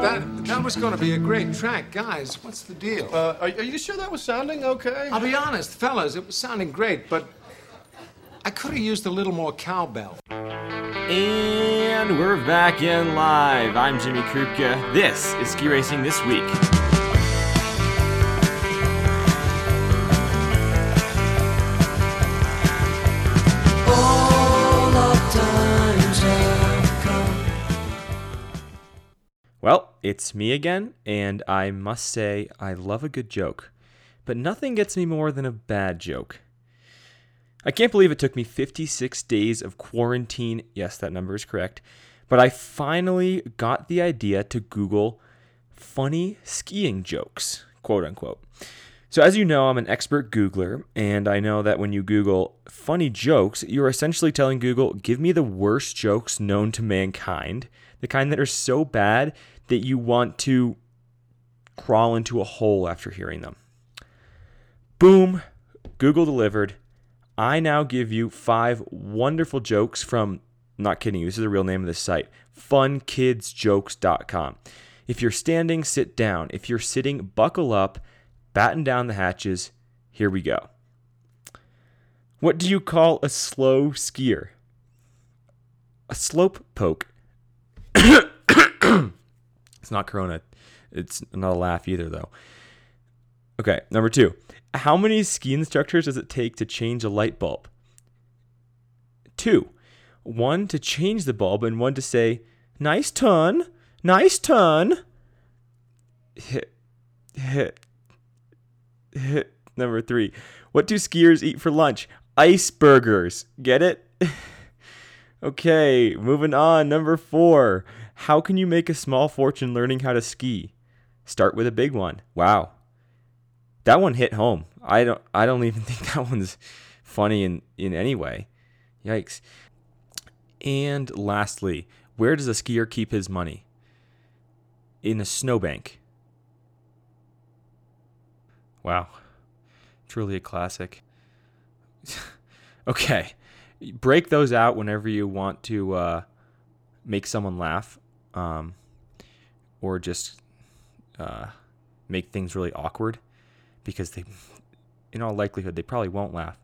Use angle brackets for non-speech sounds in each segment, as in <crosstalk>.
That that was going to be a great track, guys. What's the deal? Uh, are, are you sure that was sounding okay? I'll be honest, fellas, it was sounding great, but I could have used a little more cowbell. And we're back in live. I'm Jimmy Krupka. This is Ski Racing This Week. It's me again, and I must say, I love a good joke. But nothing gets me more than a bad joke. I can't believe it took me 56 days of quarantine. Yes, that number is correct. But I finally got the idea to Google funny skiing jokes, quote unquote. So, as you know, I'm an expert Googler, and I know that when you Google funny jokes, you're essentially telling Google, give me the worst jokes known to mankind, the kind that are so bad that you want to crawl into a hole after hearing them. Boom, Google delivered. I now give you five wonderful jokes from, not kidding you, this is the real name of the site, funkidsjokes.com. If you're standing, sit down. If you're sitting, buckle up, batten down the hatches. Here we go. What do you call a slow skier? A slope poke. It's not Corona. It's not a laugh either, though. Okay, number two. How many ski instructors does it take to change a light bulb? Two. One to change the bulb and one to say, nice turn, nice turn. Hit, hit, hit. Number three. What do skiers eat for lunch? Ice burgers. Get it? <laughs> okay, moving on. Number four. How can you make a small fortune learning how to ski? Start with a big one. Wow. That one hit home. I don't I don't <laughs> even think that one's funny in, in any way. Yikes. And lastly, where does a skier keep his money? In a snowbank. Wow. Truly a classic. <laughs> okay. Break those out whenever you want to uh, make someone laugh um, or just uh, make things really awkward because they, in all likelihood, they probably won't laugh.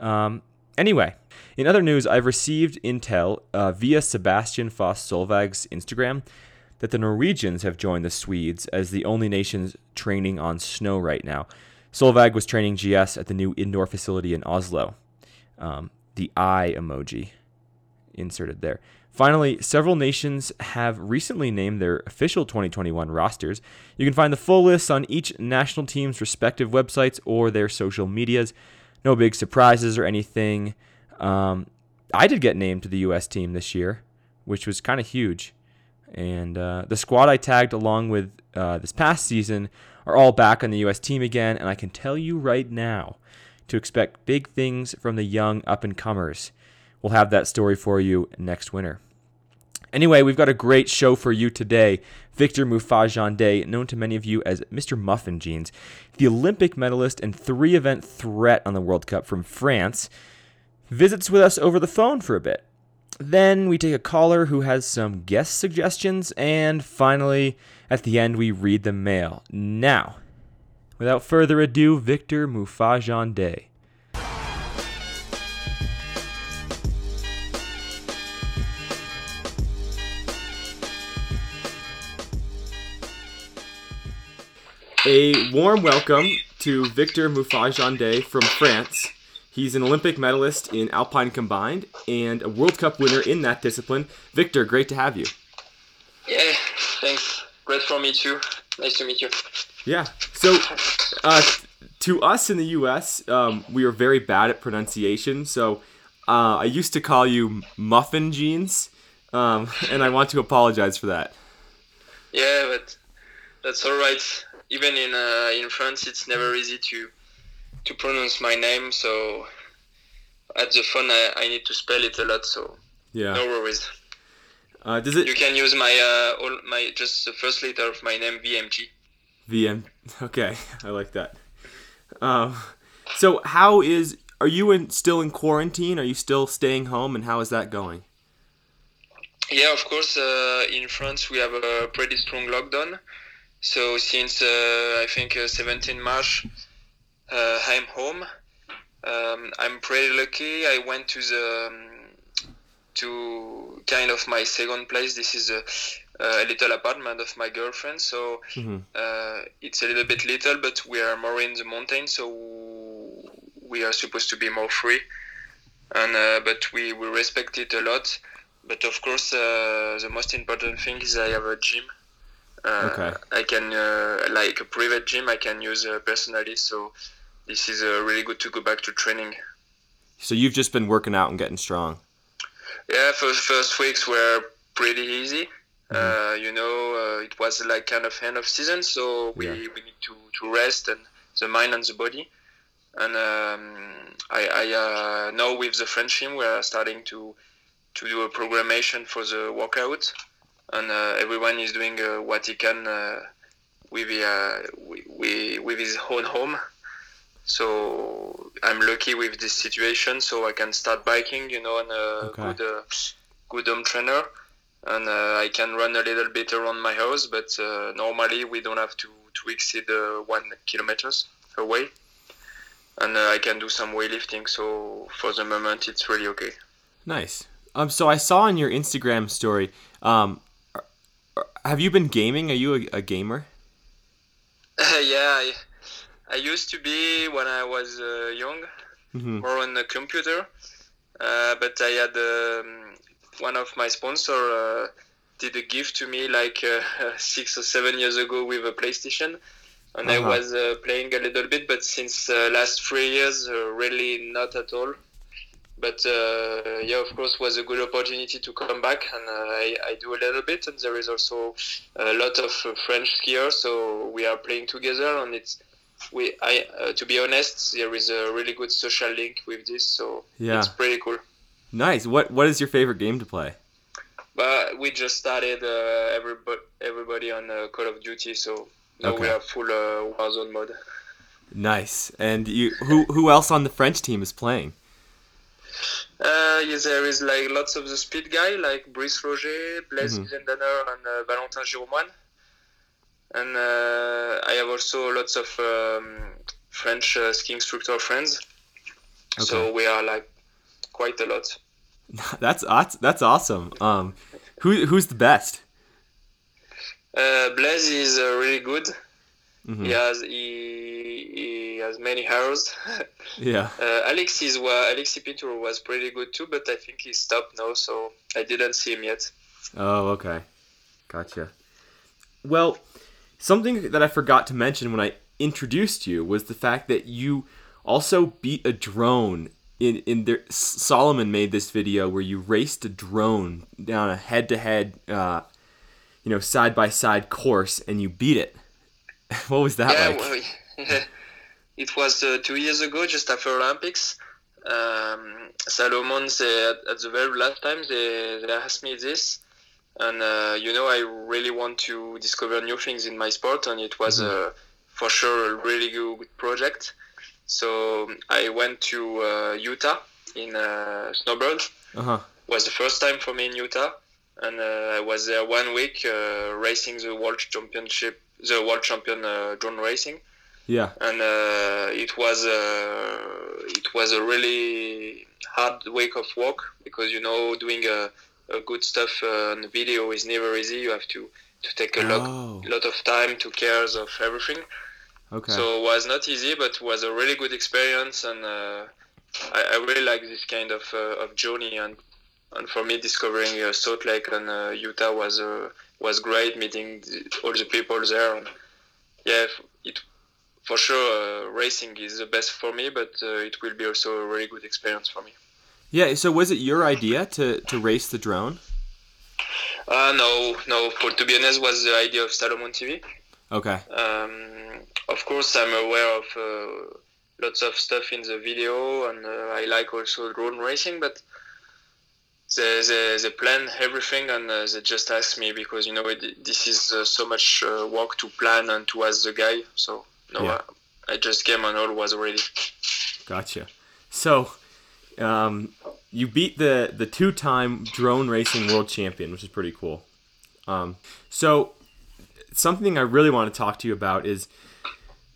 Um, anyway, in other news, I've received intel uh, via Sebastian Foss Solevåg's Instagram that the Norwegians have joined the Swedes as the only nations training on snow right now. Solevåg was training GS at the new indoor facility in Oslo. Um, the eye emoji inserted there. Finally, several nations have recently named their official 2021 rosters. You can find the full lists on each national team's respective websites or their social medias. No big surprises or anything. Um, I did get named to the U.S. team this year, which was kind of huge. And uh, the squad I tagged along with uh, this past season are all back on the U.S. team again, and I can tell you right now to expect big things from the young up and comers. We'll have that story for you next winter. Anyway, we've got a great show for you today. Victor Muffat-Jeandet, known to many of you as Mr. Muffin Jeans, the Olympic medalist and three event threat on the World Cup from France, visits with us over the phone for a bit. Then we take a caller who has some guest suggestions, and finally, at the end, we read the mail. Now, without further ado, Victor Muffat-Jeandet. A warm welcome to Victor Muffat-Jeandet from France. He's an Olympic medalist in Alpine combined and a World Cup winner in that discipline. Victor, great to have you. Yeah, thanks. Great for me too. Nice to meet you. Yeah. So, uh, to us in the U.S., um, we are very bad at pronunciation. So, uh, I used to call you Muffin Jeans, um, <laughs> and I want to apologize for that. Yeah, but that's all right. Even in uh, in France, it's never easy to to pronounce my name. So at the phone, I, I need to spell it a lot. So Yeah. no worries. Uh, does it You can use my uh, all my just the first letter of my name, VMG. VM? <laughs> Okay, I like that. Um, so how is? Are you in, still in quarantine? Are you still staying home? And how is that going? yeah, of course. Uh, in France, we have a pretty strong lockdown. So since uh, I think uh, 17 March, uh, I'm home. Um, I'm pretty lucky. I went to the um, to kind of my second place. This is a, a little apartment of my girlfriend. So Mhm. uh, it's a little bit little, but we are more in the mountains, so we are supposed to be more free. And uh, but we, we respect it a lot. But of course, uh, the most important thing is I have a gym. Uh, Okay. I can uh, like a private gym. I can use uh, personally. So this is uh, really good to go back to training. So you've just been working out and getting strong. Yeah, first first weeks were pretty easy. Uh, you know, uh, it was like kind of end of season, so we, Yeah. we need to, to rest and the mind and the body. And um, I, I uh, now with the French team, we are starting to to do a programmation for the workout, and uh, everyone is doing uh, what he can uh, with the, uh, wi- wi- with his own home. So I'm lucky with this situation, so I can start biking, you know, and a Okay. good uh, good home trainer, and uh, I can run a little bit around my house. But uh, normally we don't have to to exceed uh, one kilometers away, and uh, I can do some weightlifting. So for the moment, it's really okay. Nice. Um. So I saw on your Instagram story. Um. Have you been gaming? Are you a, a gamer? <laughs> yeah, I, I used to be when I was uh, young, hmm more on the computer. Uh, but I had um, one of my sponsor uh, did a gift to me like uh, <laughs> six or seven years ago with a PlayStation, and I Uh-huh. was uh, playing a little bit. But since uh, last three years, uh, really not at all. But uh, yeah, of course, was a good opportunity to come back, and uh, I, I do a little bit. And there is also a lot of uh, French skiers, so we are playing together, and it's we. I uh, to be honest, there is a really good social link with this, so Yeah. it's pretty cool. Nice. What What is your favorite game to play? But we just started uh, everybody everybody on uh, Call of Duty, so now we Okay. are full uh, Warzone mode. Nice. And you who who else on the French team is playing? Uh, yes, there is like lots of the speed guy like Brice Roger, Blaise Mhm. And uh, Valentin Giraud Moine. And uh, I have also lots of um, French uh, ski instructor friends. So we are like quite a lot. <laughs> That's that's that's awesome. Um, who who's the best? Uh, Blaise is uh, really good. Mhm. He has he, he has many arrows. <laughs> Yeah. Uh, Alexis was Alexis Pinturault was pretty good too, but I think he stopped now, so I didn't see him yet. Oh, okay. Gotcha. Well, something that I forgot to mention when I introduced you was the fact that you also beat a drone. In in there, Salomon made this video where you raced a drone down a head-to-head, uh, you know, side-by-side course, and you beat it. <laughs> what was that yeah, like? well, <laughs> it was uh, two years ago, just after Olympics. Um, Salomon, they, at, at the very last time, they, they asked me this. And, uh, you know, I really want to discover new things in my sport, and it was uh, for sure a really good project. So I went to uh, Utah in uh, Snowbird. Uh huh. was the first time for me in Utah, and uh, I was there one week uh, racing the world championship, the world champion uh, drone racing, Yeah. and uh, it was uh, it was a really hard week of work because you know doing a, a good stuff uh, on video is never easy. You have to to take a lot Oh. lot of time to care of everything. Okay. So it was not easy, but it was a really good experience, and uh, I, I really like this kind of uh, of journey. And and for me, discovering uh, Salt Lake and uh, Utah was uh, was great. Meeting the, all the people there, and yeah, for sure uh, racing is the best for me, but uh, it will be also a really good experience for me. yeah. So was it your idea to to race the drone? Uh, no, no. For to be honest, was the idea of Salomon TV. Okay. Um, of course, I'm aware of uh, lots of stuff in the video, and uh, I like also drone racing. But they, they, they plan everything, and uh, they just ask me because you know it, this is uh, so much uh, work to plan and to ask the guy. So no, Yeah. uh, I just came and all was ready. Gotcha. So, Um, you beat the the two time drone racing world champion, which is pretty cool. Um, so something I really want to talk to you about is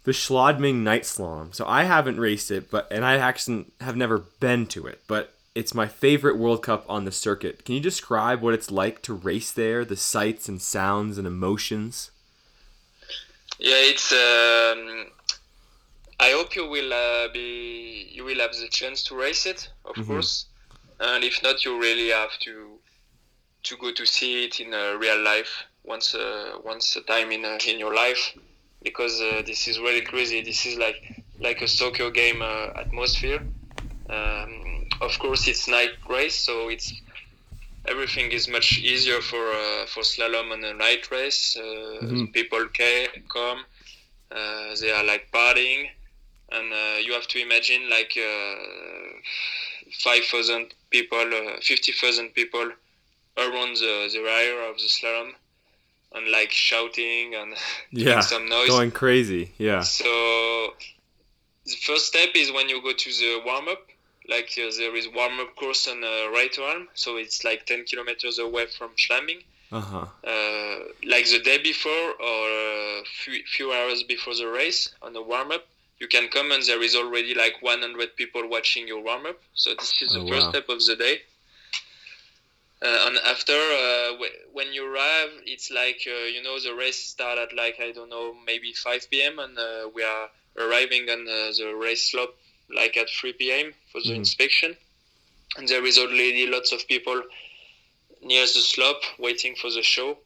the Schladming Night Slalom. So I haven't raced it, but and I actually have never been to it, but it's my favorite World Cup on the circuit. Can you describe what it's like to race there, the sights and sounds and emotions? Yeah, it's. Um, I hope you will uh, be. You will have the chance to race it, of Mhm. course, and if not, you really have to to go to see it in uh, real life once uh, once a time in uh, in your life, because uh, this is really crazy. This is like like a soccer game uh, atmosphere. Um, of course, it's night race, so it's everything is much easier for uh, for slalom on a night race. Uh, Mhm. People ca- come, uh, they are like partying, and uh, you have to imagine like uh, five thousand people, uh, fifty thousand people around the, the area of the slalom, and like shouting and <laughs> Yeah, some noise. going crazy. Yeah. So the first step is when you go to the warm up. Like uh, there is warm up course on uh, Reiteralm, so it's like 10 kilometers away from Schladming. Uh huh. Uh, like the day before or a few, few hours before the race on the warm up, you can come and there is already like 100 people watching your warm up. So this is the Oh, first wow. step of the day. Uh, and after, uh, wh- when you arrive, it's like uh, you know the race start at like I don't know maybe 5 p.m. and uh, we are arriving on uh, the race slope like at 3 p.m. for the Mhm. inspection. And there is already lots of people near the slope waiting for the show.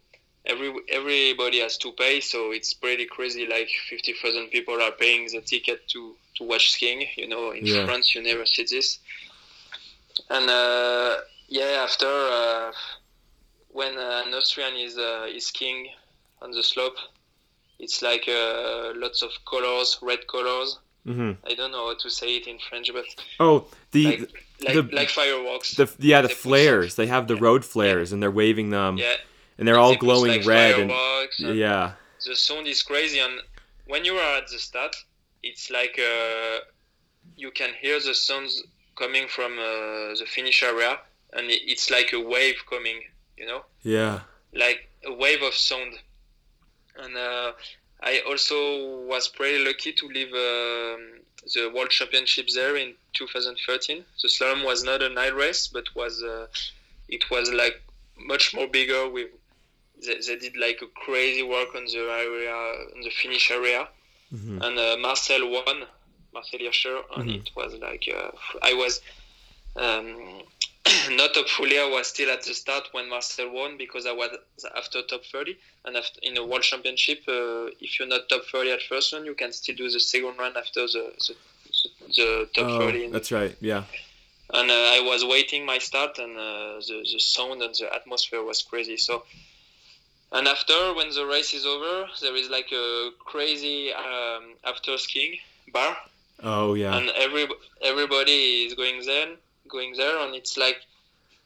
Every everybody has to pay, so it's pretty crazy. Like 50,000 people are paying the ticket to to watch skiing. You know, in Yeah. France, you never see this. And uh, yeah, after uh, when uh, an Austrian is uh, is skiing on the slope, it's like uh, lots of colors, red colors. Hmm I don't know how to say it in French, but Oh, the like like, the- like fireworks. the yeah the they flares. They have the Yeah. road flares, and they're waving them, yeah, and they're all they glowing like, red. And and yeah, the sound is crazy and when you are at the start it's like uh, you can hear the sounds coming from uh, the finish area and it's like a wave coming you know yeah. like a wave of sound and uh, i also was pretty lucky to live um, the world championships there in 2013 the slalom was not a night race but was uh, it was like much more bigger with they, they did like a crazy work on the area on the finish area. Hmm and uh, Marcel won Marcel Hirscher and Mhm. it was like uh, I was um, <coughs> not top fully I was still at the start when Marcel won because I was after top 30 and after, in a world championship uh, if you're not top 30 at first run you can still do the second run after the, the, the top Oh, 30 that's right. Yeah. and uh, I was waiting my start, and uh, the the sound and the atmosphere was crazy. So, and after when the race is over, there is like a crazy um, after skiing bar, Oh yeah. and every everybody is going there, going there, and it's like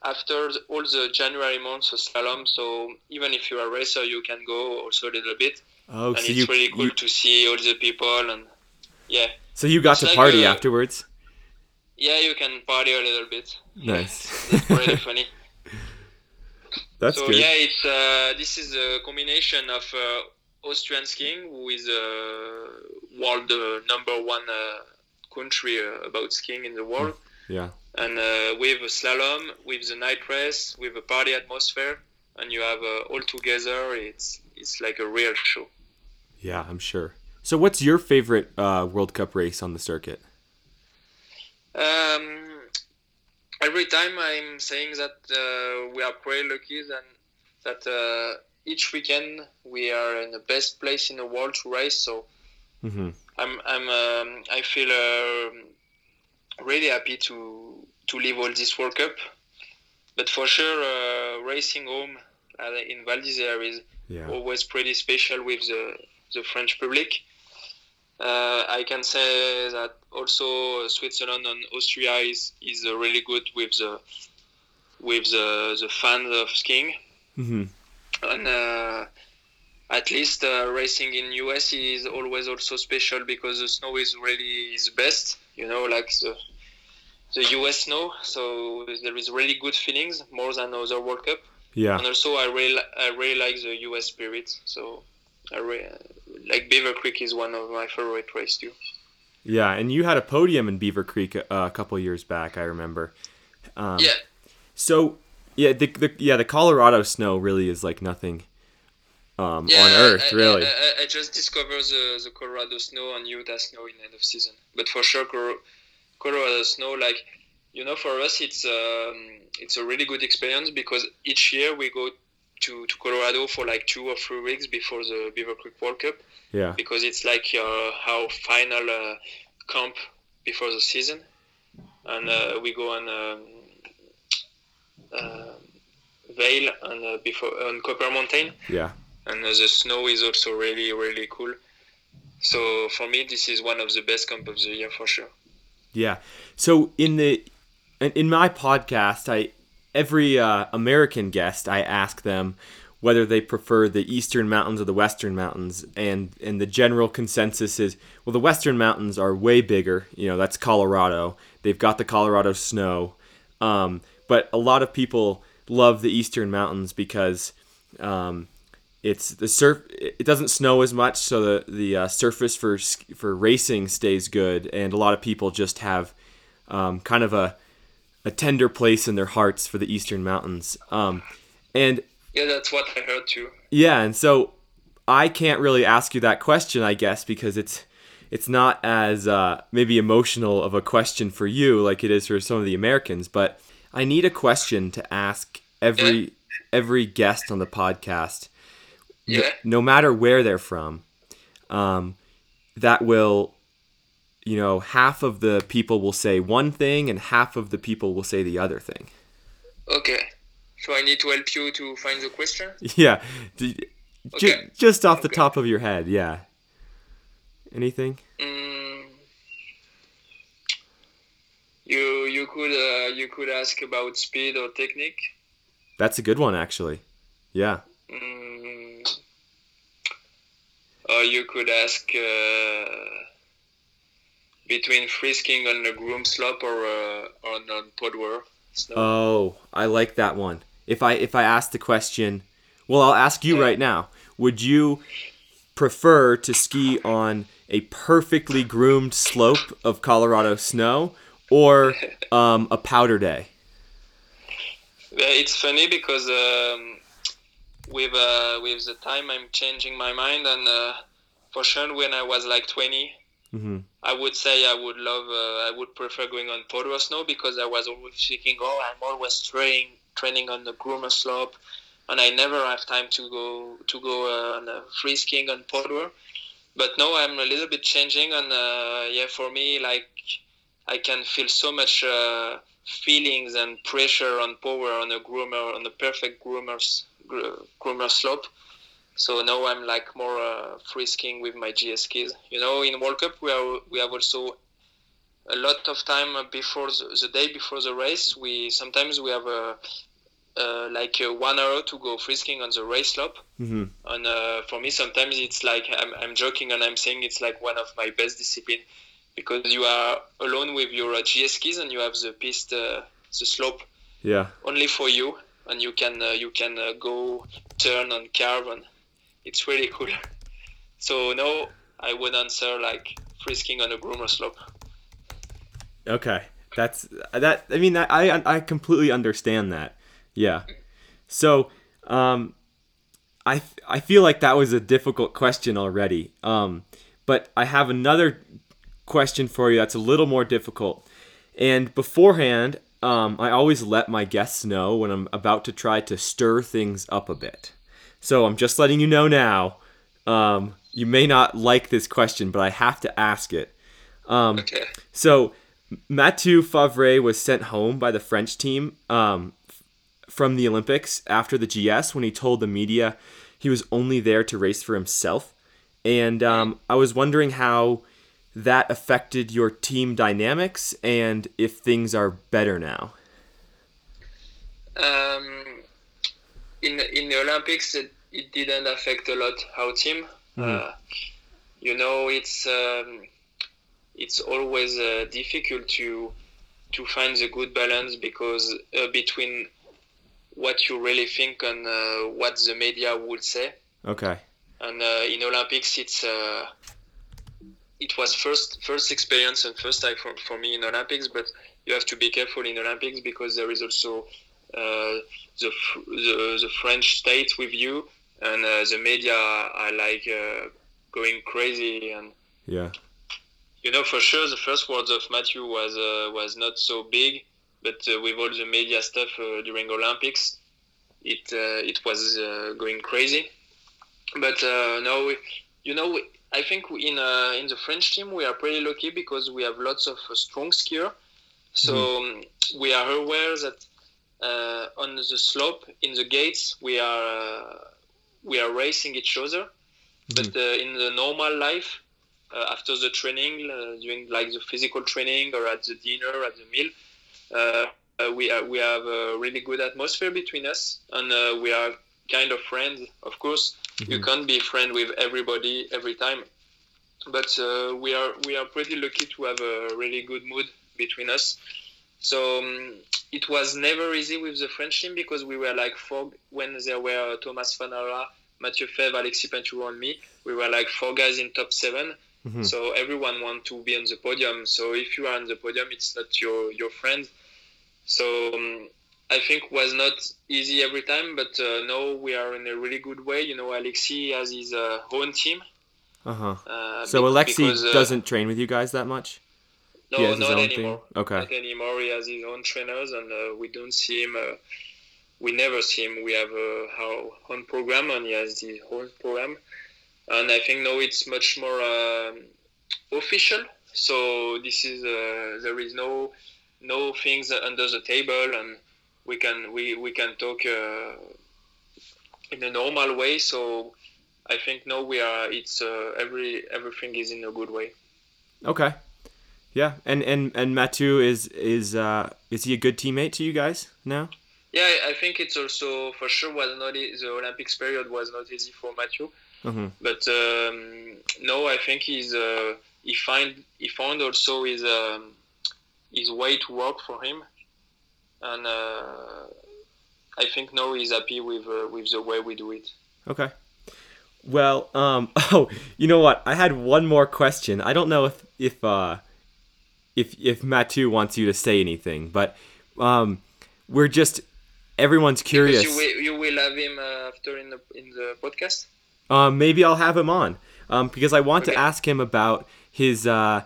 after all the January months of slalom. So even if you are a racer, you can go also a little bit, oh, and so it's you, really cool you to see all the people and yeah, so you got it's to like party a- afterwards. yeah, you can party a little bit. Nice. <laughs> It's really funny. <laughs> That's so good. yeah, it's uh, this is a combination of uh, Austrian skiing, who is uh, world uh, number one uh, country uh, about skiing in the world, Yeah. And uh, with a slalom, with the night race, with a party atmosphere, and you have uh, all together. It's it's like a real show. Yeah, I'm sure. So, what's your favorite uh, World Cup race on the circuit? Um, every time I'm saying that uh, we are pretty lucky and that uh, each weekend we are in the best place in the world to race. So hmm I'm I'm um, I feel um really happy to to live all this World Cup. But for sure, uh, racing home uh, in Val d'Isère is Yeah. always pretty special with the, the French public. Uh, I can say that also Switzerland and Austria is, is uh, really good with the with the, the fans of skiing hmm and uh, at least uh, racing in US is always also special because the snow is really is best. You know, like the the US snow, so there is really good feelings more than other World Cup. Yeah. And also, I really, I really like the US spirit. So, I really, like Beaver Creek is one of my favorite races too. Yeah, and you had a podium in Beaver Creek a, a couple years back, I remember. Um, yeah, So, yeah, the, the yeah the Colorado snow really is like nothing um, yeah. on Earth, I, really. I, I, I just discovered the, the Colorado snow and Utah snow in end of season. But for sure, Cor- Colorado snow, like you know, for us, it's um, it's a really good experience because each year we go to, to Colorado for like two or three weeks before the Beaver Creek World Cup. yeah. because it's like uh, our final uh, camp before the season, and uh, we go on um, uh, Vail and uh, before on Copper Mountain, Yeah. And the snow is also really really cool. So for me, this is one of the best camp of the year for sure. Yeah. So in the in my podcast, I every uh, American guest, I ask them whether they prefer the eastern mountains or the western mountains, and and the general consensus is well, the western mountains are way bigger. You know, that's Colorado. They've got the Colorado snow, um, but a lot of people love the eastern mountains because um, it's the surf. It doesn't snow as much, so the the uh, surface for for racing stays good, and a lot of people just have um, kind of a a tender place in their hearts for the eastern mountains. Um, and Yeah, that's what I heard too. yeah, and so I can't really ask you that question, I guess, because it's it's not as uh, maybe emotional of a question for you like it is for some of the Americans. But I need a question to ask every every guest on the podcast, Yeah. no matter where they're from. Um, that will, you know, half of the people will say one thing, and half of the people will say the other thing. Okay. So I need to help you to find the question. <laughs> Yeah. D- ju- Okay. just off the Okay. top of your head, yeah. Anything? Mm, you you could uh, you could ask about speed or technique. That's a good one, actually. Yeah. Mm, you could ask uh, between frisking on the groom slope or uh, on on podwer. snow. Oh, I like that one. If I if I ask the question, well, I'll ask you Yeah. right now. Would you prefer to ski on a perfectly groomed slope of Colorado snow or <laughs> um, a powder day? Yeah, it's funny because um, with uh, with the time I'm changing my mind and uh, for sure when I was like 20 hmm I would say I would love uh, I would prefer going on Podwer snow because I was always thinking oh I'm always training training on the groomer slope and I never have time to go to go uh, on uh, free skiing on Podwer but now I'm a little bit changing and uh, yeah for me like I can feel so much uh, feelings and pressure on power on a groomer on the perfect groomer's gr- groomer slope so now I'm like more uh, free skiing with my GS skis. You know, in World Cup we are we have also a lot of time before the, the day before the race. We sometimes we have a uh, like uh, one hour to go free skiing on the race slope. hmm And uh, for me, sometimes it's like I'm, I'm joking and I'm saying it's like one of my best discipline because you are alone with your uh, GS skis and you have the piste, uh, the slope Yeah. only for you, and you can uh, you can uh, go turn and carve, and it's really cool. So no, I would answer like frisking on a groomer slope. Okay, that's that. I mean, I I completely understand that. Yeah. So, um, I I feel like that was a difficult question already. Um, but I have another question for you that's a little more difficult. And beforehand, um, I always let my guests know when I'm about to try to stir things up a bit. So I'm just letting you know now. Um, you may not like this question, but I have to ask it. Um, Okay. so Mathieu Faivre was sent home by the French team um, from the Olympics after the GS when he told the media he was only there to race for himself. And um, I was wondering how that affected your team dynamics and if things are better now. Um, in in the Olympics, it, it didn't affect a lot our team. Uh, you know, it's um, it's always uh, difficult to to find the good balance because uh, between what you really think and uh, what the media would say. Okay. And uh, in Olympics, it's uh, it was first first experience and first time for, for me in Olympics, but you have to be careful in Olympics because there is also uh, the, the the French state with you, and uh, the media are like uh, going crazy and Yeah. you know for sure the first words of Matthew was uh, was not so big, but uh, with all the media stuff uh, during Olympics, it uh, it was uh, going crazy. But uh, no, we, you know, we, I think in uh, in the French team we are pretty lucky because we have lots of uh, strong skier. So um, we are aware that on the slope in the gates we are uh, we are racing each other, but uh, in the normal life uh, after the training, uh, during like the physical training or at the dinner, at the meal, uh, uh, we are, we have a really good atmosphere between us, and uh, we are kind of friends. Of course, you can't be friend with everybody every time, but uh, we are we are pretty lucky to have a really good mood between us. So um, it was never easy with the French team because we were like four when there were Thomas Fanara, Mathieu Faivre, Alexis Pinturault, and me. We were like four guys in top 7 So everyone want to be on the podium. So if you are on the podium, it's not your your friend. So um, I think was not easy every time, but uh, now we are in a really good way. You know, Alexis has his uh, own team. Uh huh. Uh, So be- Alexi uh, doesn't train with you guys that much. No, he has not anymore. thing? Okay. Not anymore. He has his own trainers, and uh, we don't see him. Uh, we never see him. We have uh, our own program, and he has his own program. And I think now it's much more um official. So this is uh, there is no no things under the table, and we can we we can talk uh, in a normal way. So I think now we are. It's uh, every everything is in a good way. Okay. Yeah, and and and Matu is is uh is he a good teammate to you guys now? Yeah, I- think it's also for sure was not e- the Olympics period was not easy for Matthew, Mhm. but um, no, I think he's uh, he find he found also his um, his way to work for him, and uh, I think now he's happy with uh, with the way we do it. Okay. Well, um <laughs> oh, you know what? I had one more question. I don't know if if uh if if Matu wants you to say anything, but um we're just everyone's curious. Because you will, you will have him uh, after in the in the podcast. Um, maybe I'll have him on um, because I want to ask him about his uh,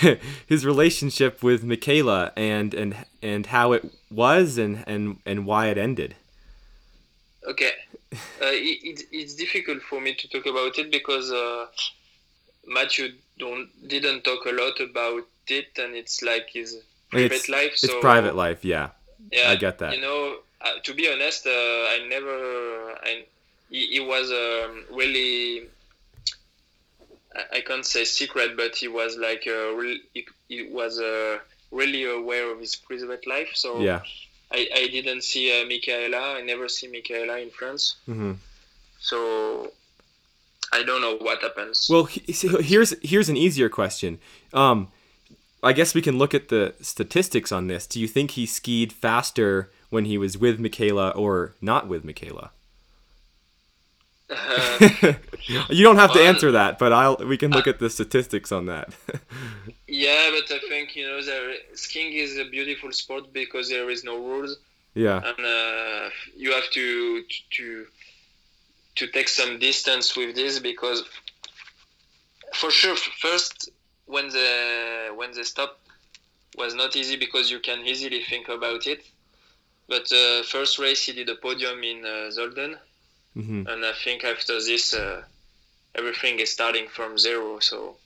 <laughs> his relationship with Mikaela and and and how it was and and and why it ended. Okay, <laughs> uh, it, it's difficult for me to talk about it because uh, Matthew don't didn't talk a lot about it, and it's like his private it's, life. It's so private life, yeah. Yeah, I get that. You know, uh, to be honest, uh, I never. I he, he was um, really. I, I can't say secret, but he was like uh, re- he, he was uh, really aware of his private life. So Yeah. I, I didn't see uh, Mikaela. I never see Mikaela in France. hmm So I don't know what happens. Well, he- so here's here's an easier question. Um, I guess we can look at the statistics on this. Do you think he skied faster when he was with Mikaela or not with Mikaela? <laughs> you don't have to answer that, but I'll we can look at the statistics on that. <laughs> yeah, but I think you know there, skiing is a beautiful sport because there is no rules. yeah. and uh, you have to to to take some distance with this because for sure first when the when the stop was not easy because you can easily think about it but uh, first race he did a podium in uh, Sölden hmm and I think after this uh, everything is starting from zero so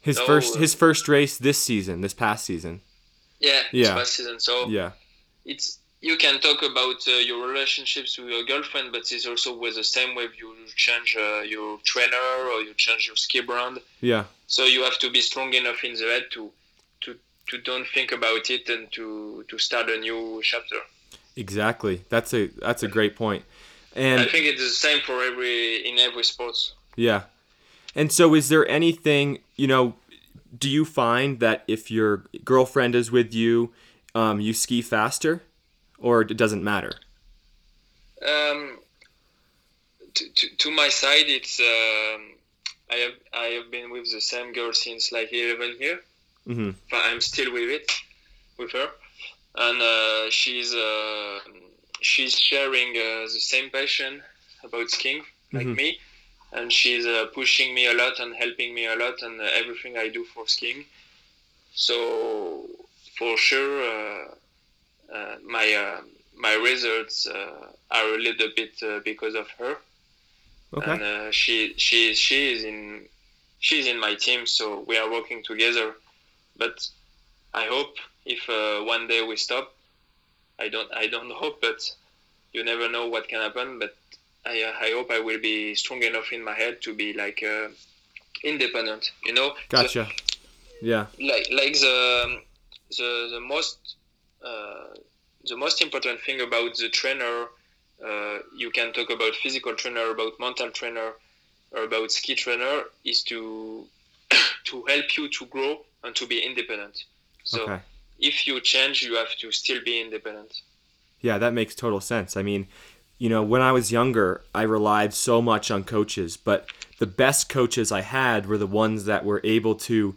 His No, first uh, his first race this season, this past season. yeah Yeah. past season so Yeah. it's you can talk about uh, your relationships with your girlfriend, but it's also with the same way you change uh, your trainer or you change your ski brand. Yeah. So you have to be strong enough in the head to to to don't think about it and to to start a new chapter. Exactly. That's a that's a great point. And I think it's the same for every in every sports. yeah. And so is there anything, you know, do you find that if your girlfriend is with you, um, you ski faster, or it doesn't matter? Um, to, to, to my side, it's um, I have I have been with the same girl since like 11 years. Mm-hmm. But I'm still with it, with her, and uh, she's uh, she's sharing uh, the same passion about skiing like Mhm. me, and she's uh, pushing me a lot and helping me a lot and uh, everything I do for skiing. So for sure, uh, my uh, my results uh, are a little bit uh, because of her Okay. and uh, she she she is in she's in my team, so we are working together. But I hope if uh, one day we stop, I don't I don't <laughs> hope, but you never know what can happen. But I uh, I hope I will be strong enough in my head to be like uh, independent. You know, Gotcha. Yeah. like like the the the most uh, the most important thing about the trainer uh, you can talk about physical trainer about mental trainer or about ski trainer is to <coughs> to help you to grow and to be independent so Okay. if you change you have to still be independent Yeah, that makes total sense. I mean, you know, when I was younger, I relied so much on coaches, but the best coaches I had were the ones that were able to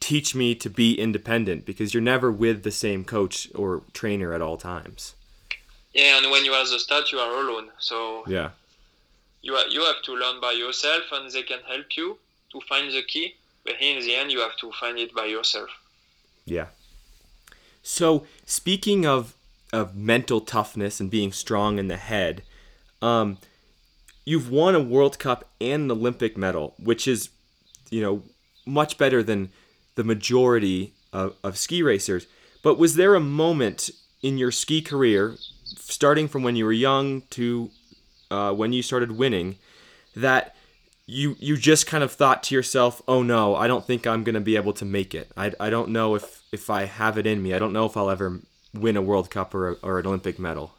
teach me to be independent because you're never with the same coach or trainer at all times. yeah and when you are the start you are alone so Yeah. you are, you have to learn by yourself and they can help you to find the key but in the end you have to find it by yourself Yeah. So speaking of of mental toughness and being strong in the head, um, you've won a World Cup and an Olympic medal, which is, you know, much better than the majority of, of ski racers. But was there a moment in your ski career, starting from when you were young to uh, when you started winning, that you you just kind of thought to yourself, "Oh no, I don't think I'm going to be able to make it. I, I don't know if if I have it in me. I don't know if I'll ever win a World Cup or a, or an Olympic medal."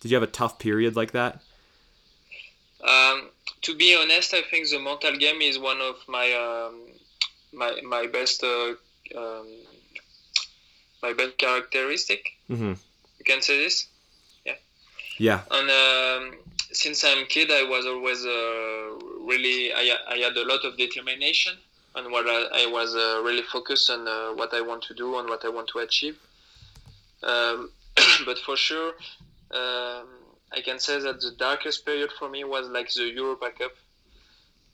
Did you have a tough period like that? Um, to be honest, I think the mental game is one of my um, my my best uh, um, my best characteristic. Mm-hmm. You can say this. Yeah. Yeah. And um, since I'm kid, I was always uh, really I, I had a lot of determination and what I, I was uh, really focused on uh, what I want to do and what I want to achieve. Um, <clears throat> but for sure, um, I can say that the darkest period for me was like the Europa Cup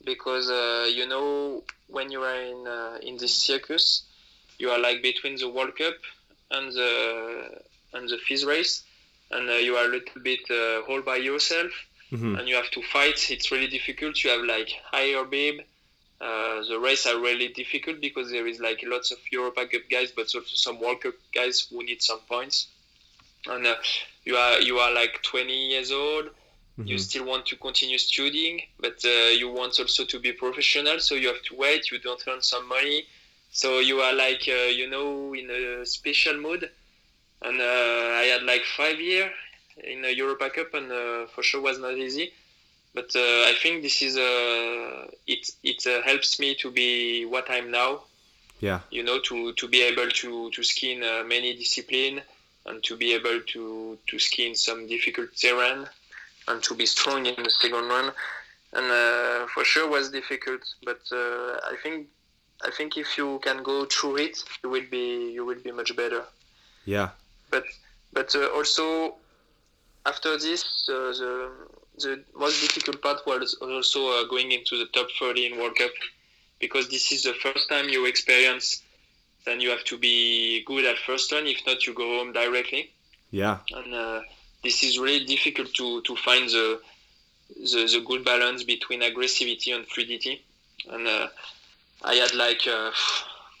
because uh, you know when you are in uh, in this circus, you are like between the World Cup and the and the FIS race, and uh, you are a little bit uh, all by yourself, Mhm. and you have to fight. It's really difficult. You have like higher bib. Uh, the race are really difficult because there is like lots of Europa Cup guys, but also some World Cup guys who need some points. And uh, you are you are like 20 years old. You Mhm. still want to continue studying, but uh, you want also to be professional. So you have to wait. You don't earn some money. So you are like uh, you know in a special mood. And uh, I had like five year in a Europa Cup, and uh, for sure was not easy. But uh, I think this is uh, it. It uh, helps me to be what I'm now. Yeah. You know, to, to be able to to ski in uh, many discipline, and to be able to to ski in some difficult terrain, and to be strong in the second run. And uh, for sure was difficult, but uh, I think I think if you can go through it, you will be you will be much better Yeah. but but uh, also after this uh, the the most difficult part was also uh, going into the top 30 in World Cup because this is the first time you experience then you have to be good at first run if not you go home directly Yeah. and uh, this is really difficult to, to find the, the the good balance between aggressivity and fluidity and uh, I had like uh,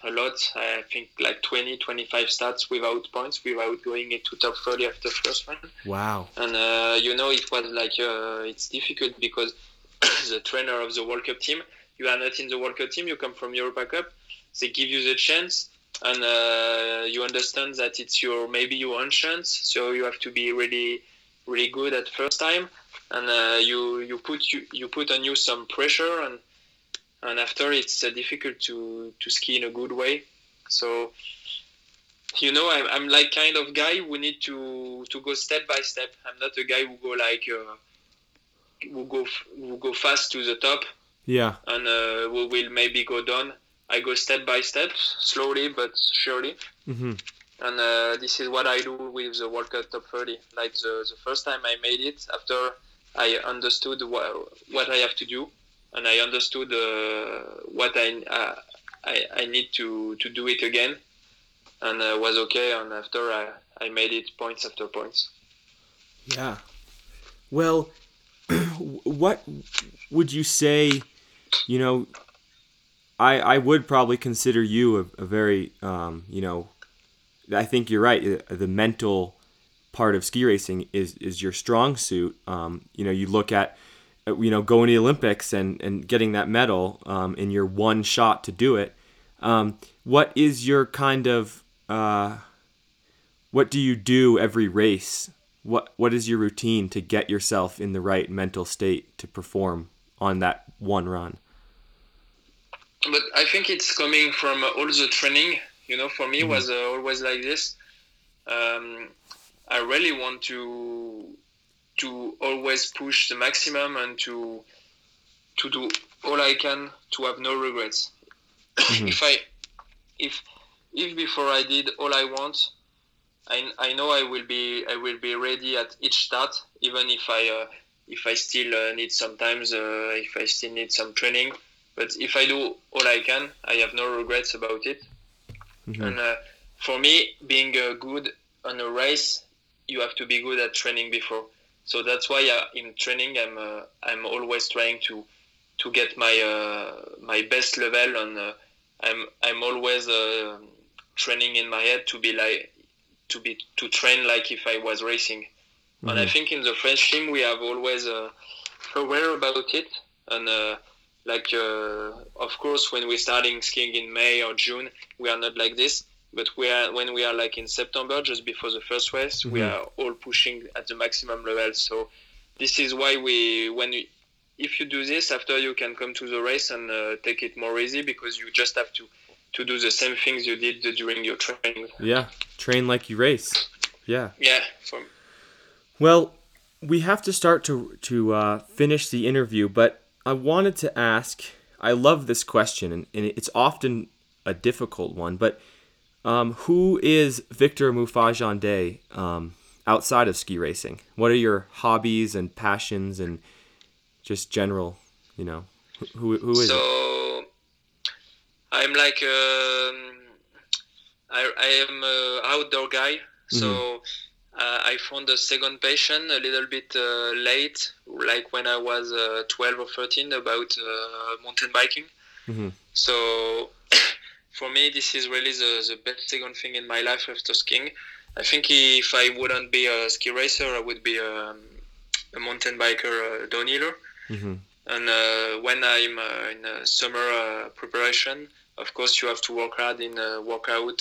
a lot I think like 20 25 starts without points without going into top 30 after first one Wow. and uh, you know it was like uh, it's difficult because <coughs> the trainer of the World Cup team you are not in the World Cup team you come from Europa Cup they give you the chance and uh, you understand that it's your maybe your own chance so you have to be really really good at first time and uh, you you put you, you put on you some pressure and and after it's uh, difficult to to ski in a good way. So you know, I'm, I'm like kind of guy who need to to go step by step. I'm not a guy who go like uh, who go who go fast to the top Yeah. and uh, we will maybe go down. I go step by step, slowly but surely. Mm-hmm. And uh, this is what I do with the World Cup Top 30. Like the, the first time I made it, after I understood what, what I have to do, and I understood uh, what I, uh, I I need to, to do it again, and uh, was okay. And after I, I made it points after points. Yeah. Well, <clears throat> what would you say? You know, I I would probably consider you a, a very um, you know, I think you're right. uh, The mental part of ski racing is is your strong suit. Um, you know, you look at uh, you know going to the Olympics and and getting that medal um, in your one shot to do it. Um, what is your kind of uh, what do you do every race? What what is your routine to get yourself in the right mental state to perform on that one run? But I think it's coming from all the training. You know, for me, Mhm. was uh, always like this. Um, I really want to to always push the maximum and to to do all I can to have no regrets. Mhm. if I if if before I did all I want, I, I know I will be I will be ready at each start, even if I uh, if I still uh, need sometimes uh, if I still need some training. But if I do all I can, I have no regrets about it. Mhm. And uh, for me, being uh, good on a race, you have to be good at training before. So that's why uh, in training, I'm uh, I'm always trying to to get my uh, my best level, and uh, I'm I'm always uh, training in my head to be like to be to train like if I was racing. And I Mhm. think in the French team we have always uh, aware about it, and uh, like uh, of course when we're starting skiing in May or June, we are not like this. But we are when we are like in September, just before the first race, we Mhm. are all pushing at the maximum level. So this is why we when we, if you do this after you can come to the race and uh, take it more easy because you just have to to do the same things you did during your training. Yeah, train like you race. Yeah. Yeah, from Well, we have to start to to uh, finish the interview, but I wanted to ask. I love this question, and, and it's often a difficult one. But um, who is Victor Muffat-Jeandet um, outside of ski racing? What are your hobbies and passions, and just general, you know, who who, is so it? I'm like um, I, I am an outdoor guy. So uh, I found a second passion a little bit uh, late, like when I was uh, 12 or 13, about uh, mountain biking. Mhm. So <coughs> for me, this is really the, the best second thing in my life after skiing. I think if I wouldn't be a ski racer, I would be um, a mountain biker, uh, downhiller. hmm And uh, when I'm uh, in uh, summer uh, preparation, of course you have to work hard in uh, workout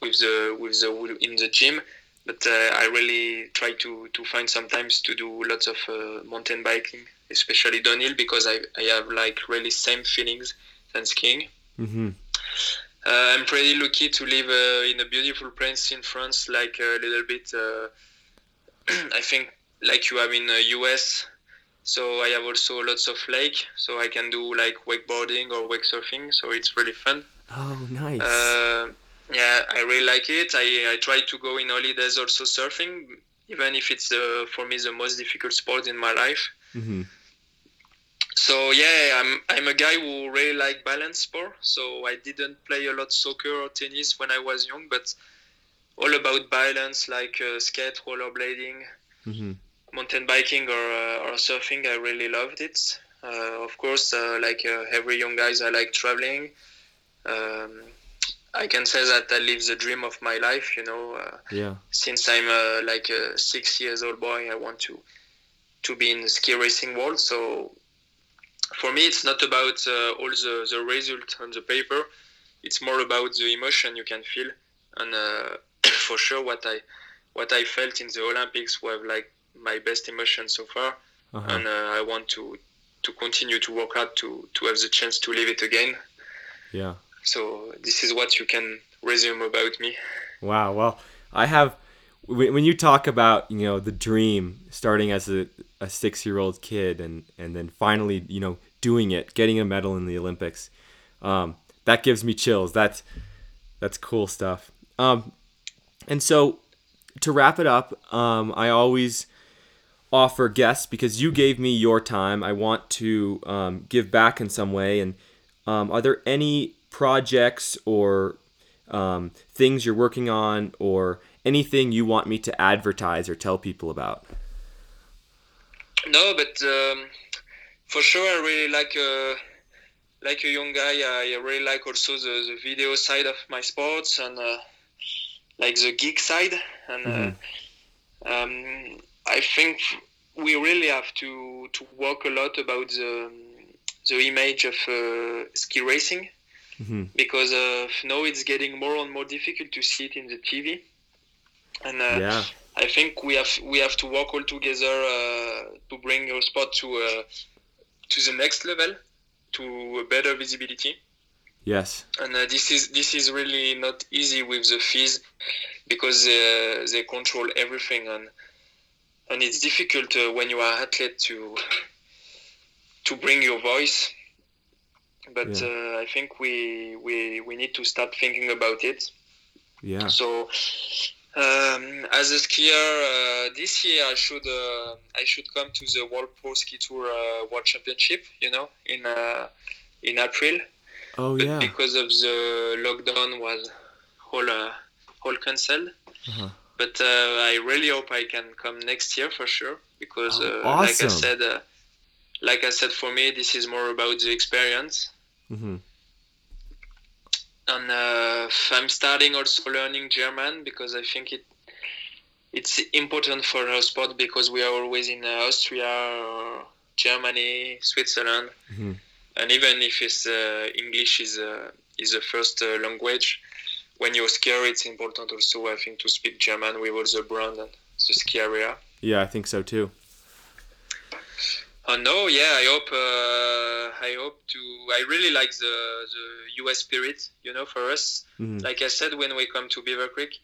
with the with the in the gym. But uh, I really try to, to find sometimes to do lots of uh, mountain biking, especially downhill, because I, I have like really same feelings than skiing. hmm Uh, I'm pretty lucky to live uh, in a beautiful place in France, like a little bit. Uh, <clears throat> I think like you have in the US. So I have also lots of lake, so I can do like wakeboarding or wake surfing. So it's really fun. Oh, nice. Yeah, I really like it. I, I try to go in holidays also surfing, even if it's uh, for me the most difficult sport in my life. hmm So yeah, I'm I'm a guy who really like balance sport. So I didn't play a lot soccer or tennis when I was young, but all about balance, like uh, skate, rollerblading, hmm mountain biking, or uh, or surfing. I really loved it. Uh, of course, uh, like uh, every young guys, I like traveling. Um, I can say that I live the dream of my life. You know, uh, Yeah. since I'm uh, like a six years old boy, I want to to be in the ski racing world. So for me, it's not about uh, all the, the result on the paper. It's more about the emotion you can feel, and uh, <coughs> for sure, what I what I felt in the Olympics were like my best emotion so far, Uh-huh. and uh, I want to to continue to work hard to to have the chance to live it again. Yeah. So this is what you can resume about me. Wow. Well, I have when you talk about you know the dream starting as a, a six year old kid and and then finally you know doing it, getting a medal in the Olympics, um, that gives me chills. That's that's cool stuff. Um, and so to wrap it up, um, I always offer guests because you gave me your time. I want to um, give back in some way. And um, are there any projects or um, things you're working on or anything you want me to advertise or tell people about? No, but um, for sure, I really like uh, like a young guy. I really like also the, the video side of my sports and uh, like the geek side. And uh, um, I think we really have to to work a lot about the the image of uh, ski racing Mhm. because uh, now it's getting more and more difficult to see it in the TV. And uh, Yeah. I think we have we have to work all together uh, to bring our sport to uh, to the next level, to a better visibility. Yes. And uh, this is this is really not easy with the FIS because uh, they control everything and and it's difficult uh, when you are athlete to to bring your voice. But Yeah. uh, I think we, we we need to start thinking about it. Yeah. So, um, as a skier, uh, this year I should uh, I should come to the World Pro Ski Tour uh, World Championship. You know, in uh, in April. Oh But yeah. because of the lockdown was all uh, all cancelled. Uh-huh. But uh, I really hope I can come next year for sure because, Oh, uh, like I said, uh, like I said, for me this is more about the experience. Hmm and uh, I'm starting also learning German because I think it it's important for our sport because we are always in uh, Austria, Germany, Switzerland, Mhm. and even if it's uh, English is uh, is the first uh, language, when you're skier, it's important also I think to speak German with all the brand and the ski area. Yeah, I think so too. Oh no, yeah, I hope uh, I hope to. I really like the the US spirit, you know, for us. Mhm. Like I said, when we come to Beaver Creek,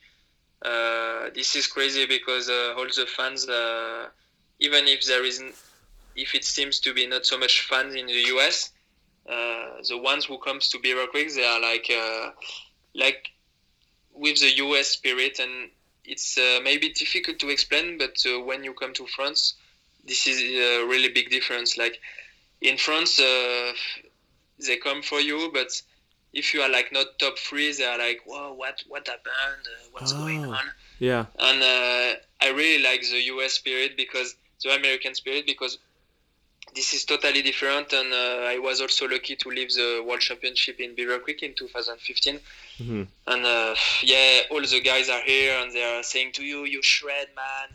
uh, this is crazy because uh, all the fans, uh, even if there isn't, if it seems to be not so much fans in the US, uh, the ones who comes to Beaver Creek, they are like uh, like with the US spirit, and it's uh, maybe difficult to explain, but uh, when you come to France this is a really big difference. Like in France, uh, they come for you, but if you are like not top three, they are like, "Whoa, what what happened? Uh, what's going Oh. on?" Yeah. And uh, I really like the US spirit because the American spirit because this is totally different. And uh, I was also lucky to leave the World Championship in Beaver Creek in 2015. hmm And uh, yeah, all the guys are here and they are saying to you, "You shred, man,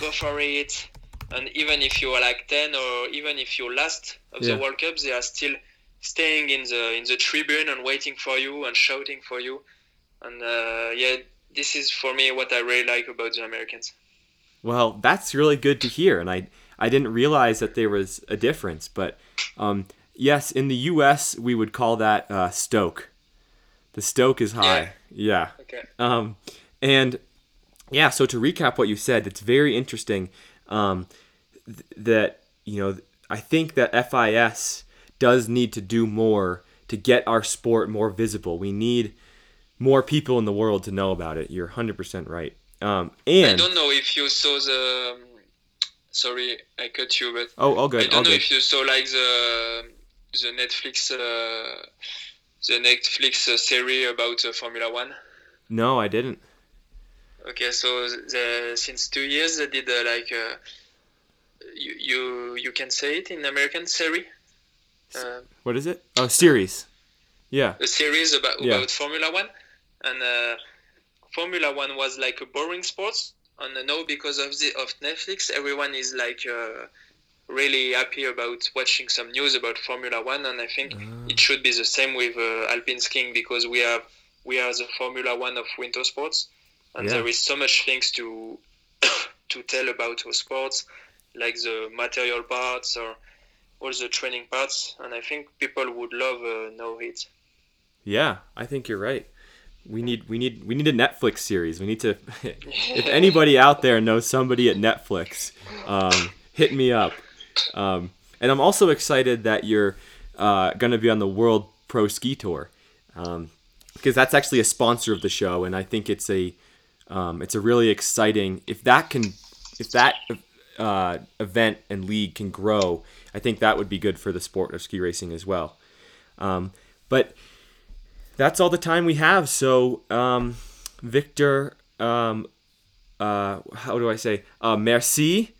go for it." And even if you are like ten or even if you're last of Yeah. the World Cup, they are still staying in the in the tribune and waiting for you and shouting for you. And uh, yeah, this is for me what I really like about the Americans. Well, that's really good to hear, and I I didn't realize that there was a difference. But um, yes, in the U.S. we would call that uh, stoke. The stoke is high. Yeah. Okay. Um, and yeah, so to recap what you said, it's very interesting um, th- that you know I think that FIS does need to do more to get our sport more visible. We need more people in the world to know about it. You're 100% right. Um, and I don't know if you saw the. Sorry, I cut you, but oh, all I good, all don't know good. if you saw like the the Netflix uh, the Netflix uh, series about uh, Formula One. No, I didn't. Okay, so the, since two years they did uh, like uh, you, you you can say it in American series, uh, What is it? Oh, series. Yeah. a series about Yeah. about Formula One, and uh, Formula One was like a boring sport, and uh, now because of the of Netflix, everyone is like uh, really happy about watching some news about Formula One, and I think it should be the same with uh, alpine skiing because we have we are the Formula One of winter sports, and Yeah. there is so much things to <coughs> to tell about our sports, like the material parts or all the training parts, and I think people would love uh, know it. Yeah, I think you're right. We need we need we need a Netflix series. We need to. <laughs> if <laughs> anybody out there knows somebody at Netflix, um, hit me up. Um, and I'm also excited that you're uh, going to be on the World Pro Ski Tour, um, because that's actually a sponsor of the show, and I think it's a um, it's a really exciting. If that can, if that uh, event and league can grow, I think that would be good for the sport of ski racing as well. Um, but that's all the time we have. So, um, Victor, um, uh, how do I say? Uh, merci.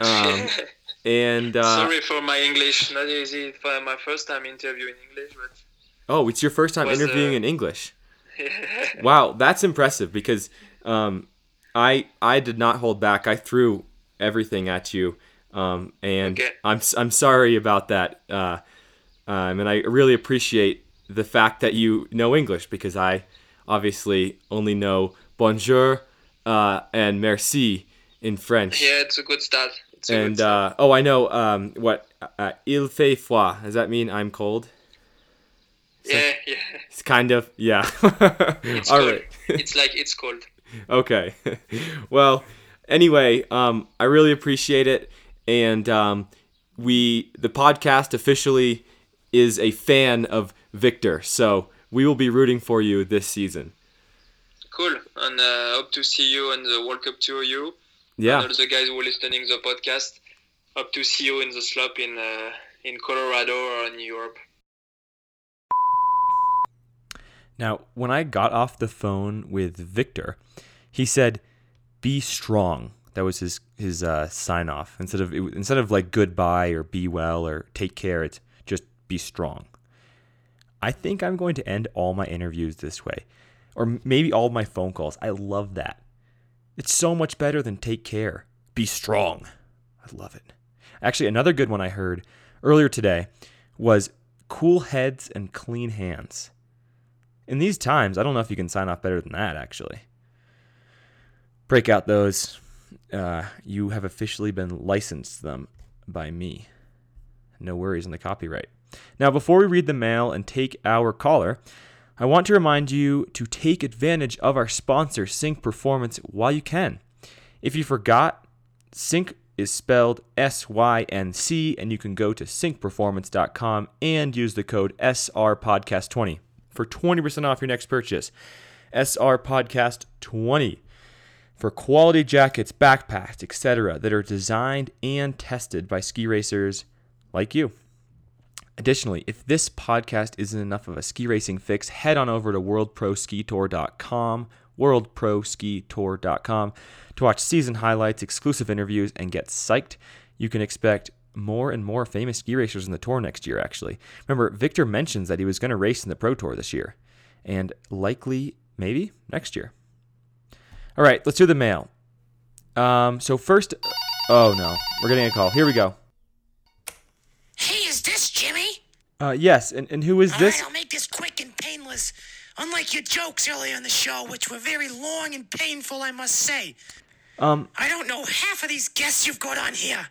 Um, <laughs> and uh, Sorry for my English, not easy for my first time interviewing English, but oh, it's your first time Was, interviewing uh, in English. <laughs> Wow, that's impressive because um, I I did not hold back. I threw everything at you, um, and Okay. I'm I'm sorry about that. Uh, um, and I really appreciate the fact that you know English because I obviously only know bonjour uh, and merci in French. yeah, it's a good start. A And good start. uh, oh, I know um, what uh, il fait froid. Does that mean I'm cold? Yeah, yeah, It's kind of yeah. it's <laughs> All right. <laughs> it's like it's cold. okay. <laughs> well, anyway, um, I really appreciate it, and um, we the podcast officially is a fan of Victor, so we will be rooting for you this season. Cool, and uh, hope to see you on the World Cup tour. You Yeah. and all the guys who are listening the podcast. Hope to see you in the slope in uh, in Colorado or in Europe. Now, when I got off the phone with Victor, he said, "Be strong." That was his his uh, sign off. Instead of instead of like goodbye or be well or take care, it's just be strong. I think I'm going to end all my interviews this way, or maybe all my phone calls. I love that. It's so much better than take care. Be strong. I love it. Actually, another good one I heard earlier today was cool heads and clean hands. In these times, I don't know if you can sign off better than that, actually. Break out those. Uh, you have officially been licensed them by me. No worries on the copyright. Now, before we read the mail and take our caller, I want to remind you to take advantage of our sponsor, Sync Performance, while you can. If you forgot, Sync is spelled S Y N C, and you can go to syncperformance.com and use the code SRPodcast20 for 20% off your next purchase. SR Podcast 20 for quality jackets, backpacks, etc. that are designed and tested by ski racers like you. Additionally, if this podcast isn't enough of a ski racing fix, head on over to worldproskitour.com, worldproskitour.com to watch season highlights, exclusive interviews, and get psyched. You can expect more and more famous ski racers in the tour next year, actually. Remember, Victor mentions that he was going to race in the Pro Tour this year, and likely, maybe, next year. All right, let's do the mail. Um, so first, oh no, we're getting a call. Here we go. Hey, is this Jimmy? Uh, yes, and, and who is All this? right, I'll make this quick and painless. Unlike your jokes earlier in the show, which were very long and painful, I must say. Um, I don't know half of these guests you've got on here.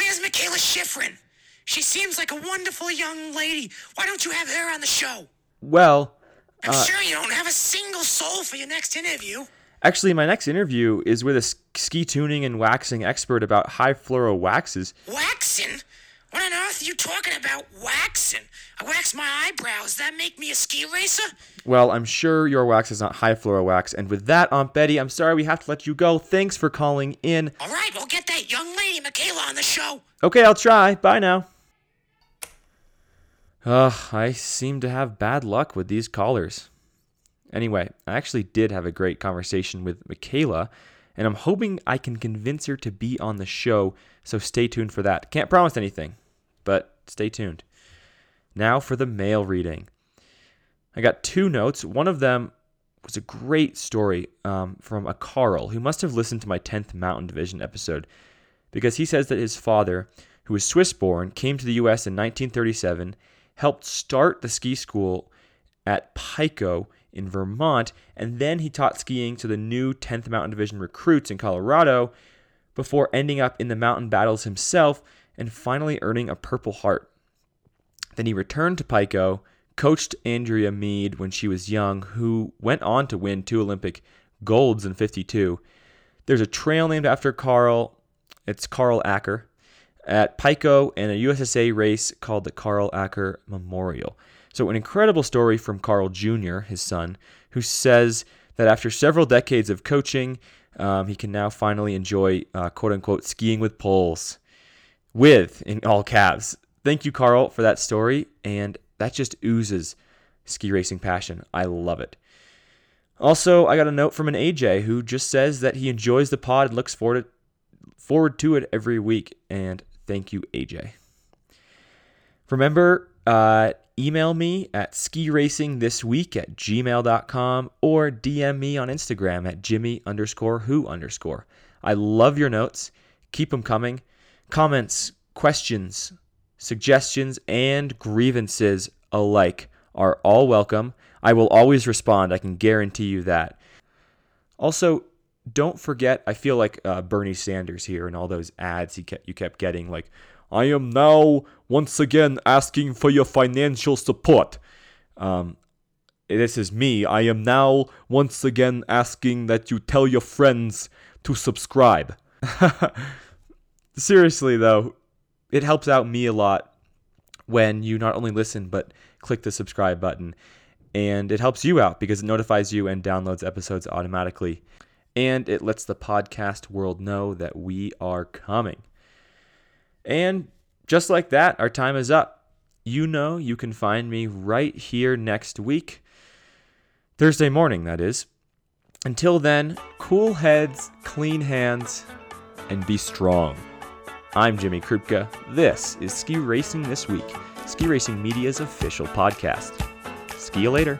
Where's Mikaela Shiffrin? She seems like a wonderful young lady. Why don't you have her on the show? well, I'm uh, sure you don't have a single soul for your next interview. actually, my next interview is with a ski tuning and waxing expert about high fluoro waxes. Waxing? What on earth are you talking about, waxing? I wax my eyebrows. That make me a ski racer? Well, I'm sure your wax is not high fluoro wax. And with that, Aunt Betty, I'm sorry we have to let you go. Thanks for calling in. All right, we'll get that young lady, Mikaela, on the show. Okay, I'll try. Bye now. Ugh, I seem to have bad luck with these callers. Anyway, I actually did have a great conversation with Mikaela, and I'm hoping I can convince her to be on the show, so stay tuned for that. Can't promise anything, but stay tuned. Now for the mail reading. I got two notes. One of them was a great story um, from a Carl who must have listened to my 10th Mountain Division episode because he says that his father, who was Swiss born, came to the U.S. in 1937, helped start the ski school at Pico in Vermont, and then he taught skiing to the new 10th Mountain Division recruits in Colorado before ending up in the mountain battles himself and finally earning a Purple Heart. Then he returned to Pico, coached Andrea Mead when she was young, who went on to win two Olympic golds in 52. There's a trail named after Carl. It's Carl Acker at Pico and a USSA race called the Carl Acker Memorial. So, an incredible story from Carl Jr., his son, who says that after several decades of coaching, um, he can now finally enjoy uh, quote unquote skiing with poles. With, in all caps. Thank you, Carl, for that story. And that just oozes ski racing passion. I love it. Also, I got a note from an AJ who just says that he enjoys the pod and looks forward to, forward to it every week. And thank you, AJ. Remember, uh, email me at skiracingthisweek at gmail.com or DM me on Instagram at jimmy underscore who underscore. I love your notes. Keep them coming. Comments, questions, suggestions, and grievances alike are all welcome. I will always respond. I can guarantee you that. Also, don't forget, I feel like uh, Bernie Sanders here and all those ads he kept, you kept getting, like, I am now once again asking for your financial support. Um, this is me. I am now once again asking that you tell your friends to subscribe. <laughs> Seriously, though, it helps out me a lot when you not only listen but click the subscribe button. And it helps you out because it notifies you and downloads episodes automatically. And it lets the podcast world know that we are coming. And just like that, our time is up. You know you can find me right here next week. Thursday morning, that is. Until then, cool heads, clean hands, and be strong. I'm Jimmy Krupka. This is Ski Racing This Week, Ski Racing Media's official podcast. See you later.